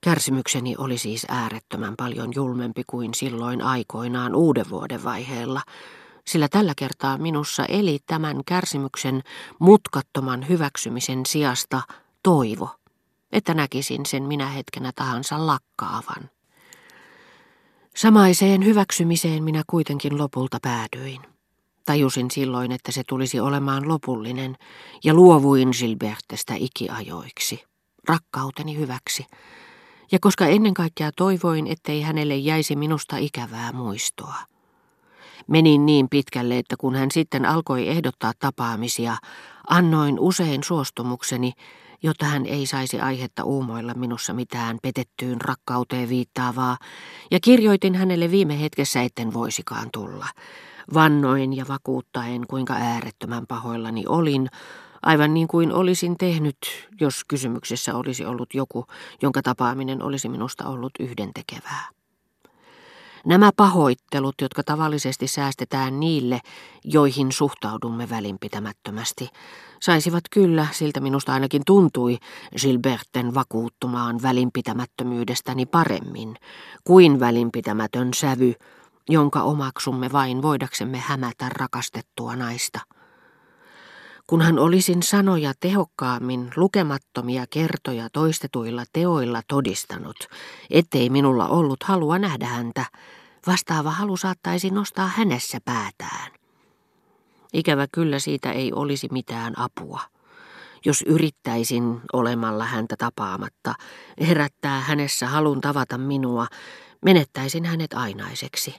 Kärsimykseni oli siis äärettömän paljon julmempi kuin silloin aikoinaan uuden vuoden vaiheella, sillä tällä kertaa minussa eli tämän kärsimyksen mutkattoman hyväksymisen sijasta toivo, että näkisin sen minä hetkenä tahansa lakkaavan. Samaiseen hyväksymiseen minä kuitenkin lopulta päädyin. Tajusin silloin, että se tulisi olemaan lopullinen, ja luovuin Gilbertestä ikiajoiksi, rakkauteni hyväksi, ja koska ennen kaikkea toivoin, ettei hänelle jäisi minusta ikävää muistoa. Menin niin pitkälle, että kun hän sitten alkoi ehdottaa tapaamisia, annoin usein suostumukseni, jotta hän ei saisi aihetta uumoilla minussa mitään petettyyn rakkauteen viittaavaa, ja kirjoitin hänelle viime hetkessä, etten voisikaan tulla. Vannoin ja vakuuttaen, kuinka äärettömän pahoillani olin, aivan niin kuin olisin tehnyt, jos kysymyksessä olisi ollut joku, jonka tapaaminen olisi minusta ollut yhdentekevää. Nämä pahoittelut, jotka tavallisesti säästetään niille, joihin suhtaudumme välinpitämättömästi, saisivat kyllä, siltä minusta ainakin tuntui, Gilberten vakuuttumaan välinpitämättömyydestäni paremmin kuin välinpitämätön sävy, jonka omaksumme vain voidaksemme hämätä rakastettua naista. Kunhan olisin sanoja tehokkaammin lukemattomia kertoja toistetuilla teoilla todistanut, ettei minulla ollut halua nähdä häntä, vastaava halu saattaisi nostaa hänessä päätään. Ikävä kyllä siitä ei olisi mitään apua. Jos yrittäisin olemalla häntä tapaamatta, herättää hänessä halun tavata minua, menettäisin hänet ainaiseksi.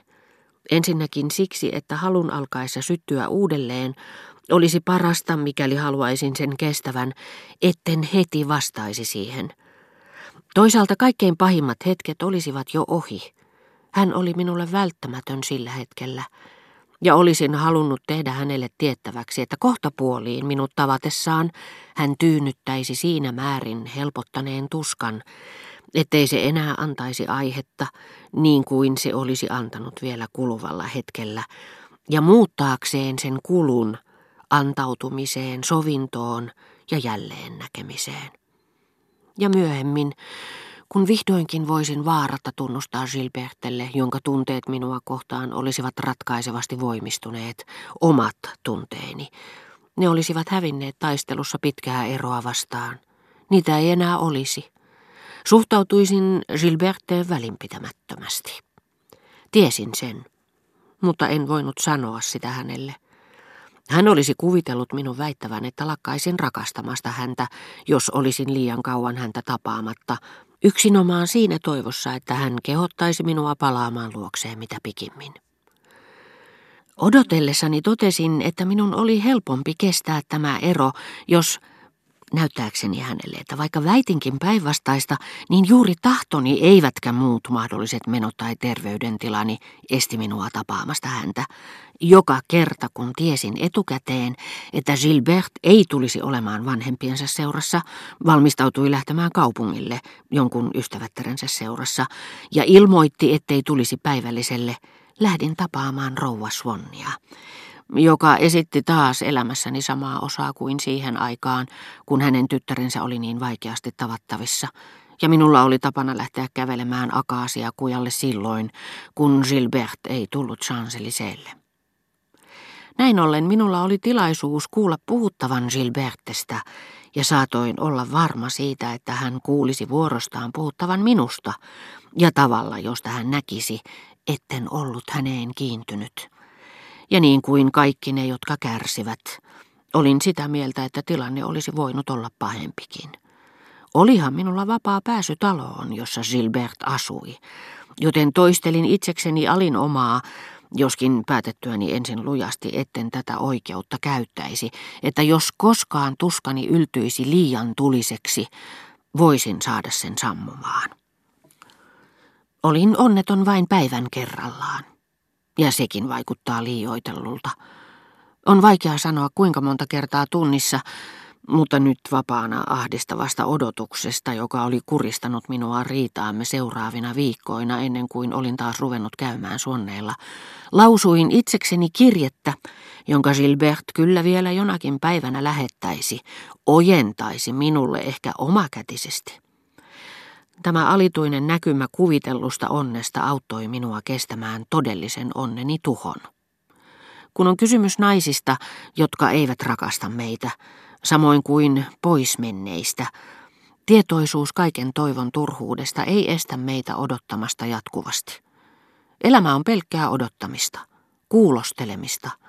Ensinnäkin siksi, että halun alkaessa syttyä uudelleen olisi parasta, mikäli haluaisin sen kestävän, etten heti vastaisi siihen. Toisaalta kaikkein pahimmat hetket olisivat jo ohi. Hän oli minulle välttämätön sillä hetkellä, ja olisin halunnut tehdä hänelle tiettäväksi, että kohtapuoliin minut tavatessaan hän tyynnyttäisi siinä määrin helpottaneen tuskan, ettei se enää antaisi aihetta niin kuin se olisi antanut vielä kuluvalla hetkellä, ja muuttaakseen sen kulun antautumiseen, sovintoon ja jälleen näkemiseen. Ja myöhemmin, kun vihdoinkin voisin vaaratta tunnustaa Gilbertelle, jonka tunteet minua kohtaan olisivat ratkaisevasti voimistuneet, omat tunteeni, ne olisivat hävinneet taistelussa pitkää eroa vastaan. Niitä ei enää olisi. Suhtautuisin Gilberteen välinpitämättömästi. Tiesin sen, mutta en voinut sanoa sitä hänelle. Hän olisi kuvitellut minun väittävän, että lakkaisin rakastamasta häntä, jos olisin liian kauan häntä tapaamatta, yksinomaan siinä toivossa, että hän kehottaisi minua palaamaan luokseen mitä pikimmin. Odotellessani totesin, että minun oli helpompi kestää tämä ero, jos näyttääkseni hänelle, että vaikka väitinkin päinvastaista, niin juuri tahtoni eivätkä muut mahdolliset menot tai terveydentilani esti minua tapaamasta häntä. Joka kerta, kun tiesin etukäteen, että Gilbert ei tulisi olemaan vanhempiensa seurassa, valmistautui lähtemään kaupungille jonkun ystävättärensä seurassa ja ilmoitti, ettei tulisi päivälliselle, lähdin tapaamaan rouva Swannia joka esitti taas elämässäni samaa osaa kuin siihen aikaan, kun hänen tyttärensä oli niin vaikeasti tavattavissa, ja minulla oli tapana lähteä kävelemään akaasia kujalle silloin, kun Gilbert ei tullut Chanceliselle. Näin ollen minulla oli tilaisuus kuulla puhuttavan Gilbertestä, ja saatoin olla varma siitä, että hän kuulisi vuorostaan puhuttavan minusta, ja tavalla, josta hän näkisi, etten ollut häneen kiintynyt ja niin kuin kaikki ne, jotka kärsivät, olin sitä mieltä, että tilanne olisi voinut olla pahempikin. Olihan minulla vapaa pääsy taloon, jossa Gilbert asui, joten toistelin itsekseni alin omaa, joskin päätettyäni ensin lujasti, etten tätä oikeutta käyttäisi, että jos koskaan tuskani yltyisi liian tuliseksi, voisin saada sen sammumaan. Olin onneton vain päivän kerrallaan ja sekin vaikuttaa liioitellulta. On vaikea sanoa kuinka monta kertaa tunnissa, mutta nyt vapaana ahdistavasta odotuksesta, joka oli kuristanut minua riitaamme seuraavina viikkoina ennen kuin olin taas ruvennut käymään suonneilla, lausuin itsekseni kirjettä, jonka Gilbert kyllä vielä jonakin päivänä lähettäisi, ojentaisi minulle ehkä omakätisesti. Tämä alituinen näkymä kuvitellusta onnesta auttoi minua kestämään todellisen onneni tuhon. Kun on kysymys naisista, jotka eivät rakasta meitä, samoin kuin poismenneistä, tietoisuus kaiken toivon turhuudesta ei estä meitä odottamasta jatkuvasti. Elämä on pelkkää odottamista, kuulostelemista –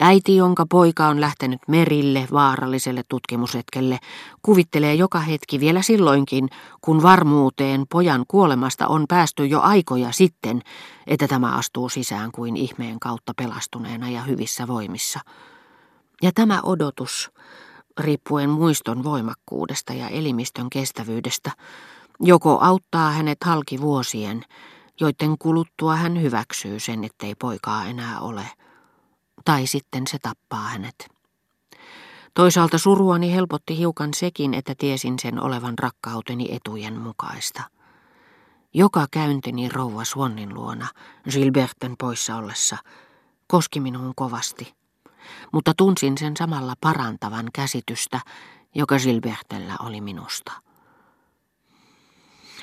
Äiti, jonka poika on lähtenyt merille vaaralliselle tutkimusretkelle, kuvittelee joka hetki vielä silloinkin, kun varmuuteen pojan kuolemasta on päästy jo aikoja sitten, että tämä astuu sisään kuin ihmeen kautta pelastuneena ja hyvissä voimissa. Ja tämä odotus, riippuen muiston voimakkuudesta ja elimistön kestävyydestä, joko auttaa hänet halki vuosien, joiden kuluttua hän hyväksyy sen, ettei poikaa enää ole – tai sitten se tappaa hänet. Toisaalta suruani helpotti hiukan sekin, että tiesin sen olevan rakkauteni etujen mukaista. Joka käyntini rouva Swannin luona, Gilberten poissa ollessa, koski minuun kovasti, mutta tunsin sen samalla parantavan käsitystä, joka Gilbertellä oli minusta.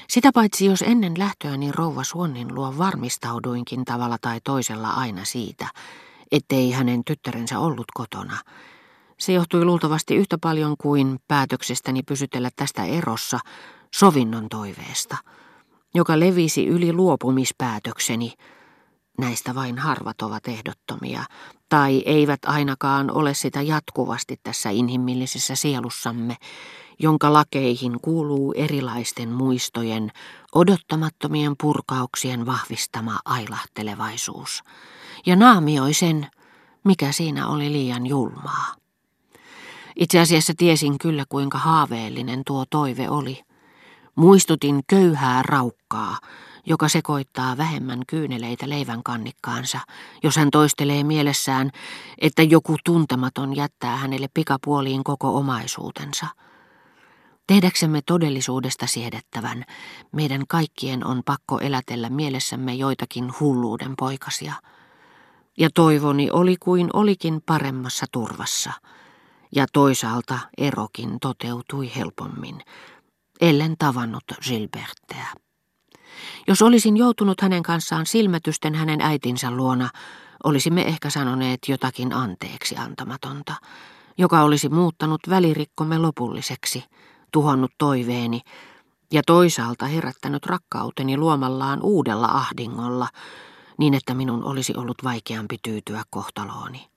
Sitä paitsi jos ennen lähtöäni rouva Swannin luo varmistauduinkin tavalla tai toisella aina siitä, ettei hänen tyttärensä ollut kotona. Se johtui luultavasti yhtä paljon kuin päätöksestäni pysytellä tästä erossa sovinnon toiveesta, joka levisi yli luopumispäätökseni. Näistä vain harvat ovat ehdottomia, tai eivät ainakaan ole sitä jatkuvasti tässä inhimillisessä sielussamme, jonka lakeihin kuuluu erilaisten muistojen, odottamattomien purkauksien vahvistama ailahtelevaisuus ja naamioi sen, mikä siinä oli liian julmaa. Itse asiassa tiesin kyllä, kuinka haaveellinen tuo toive oli. Muistutin köyhää raukkaa, joka sekoittaa vähemmän kyyneleitä leivän kannikkaansa, jos hän toistelee mielessään, että joku tuntematon jättää hänelle pikapuoliin koko omaisuutensa. Tehdäksemme todellisuudesta siedettävän, meidän kaikkien on pakko elätellä mielessämme joitakin hulluuden poikasia – ja toivoni oli kuin olikin paremmassa turvassa, ja toisaalta erokin toteutui helpommin, ellen tavannut Gilbertteä. Jos olisin joutunut hänen kanssaan silmätysten hänen äitinsä luona, olisimme ehkä sanoneet jotakin anteeksi antamatonta, joka olisi muuttanut välirikkomme lopulliseksi, tuhonnut toiveeni ja toisaalta herättänyt rakkauteni luomallaan uudella ahdingolla, niin että minun olisi ollut vaikeampi tyytyä kohtalooni.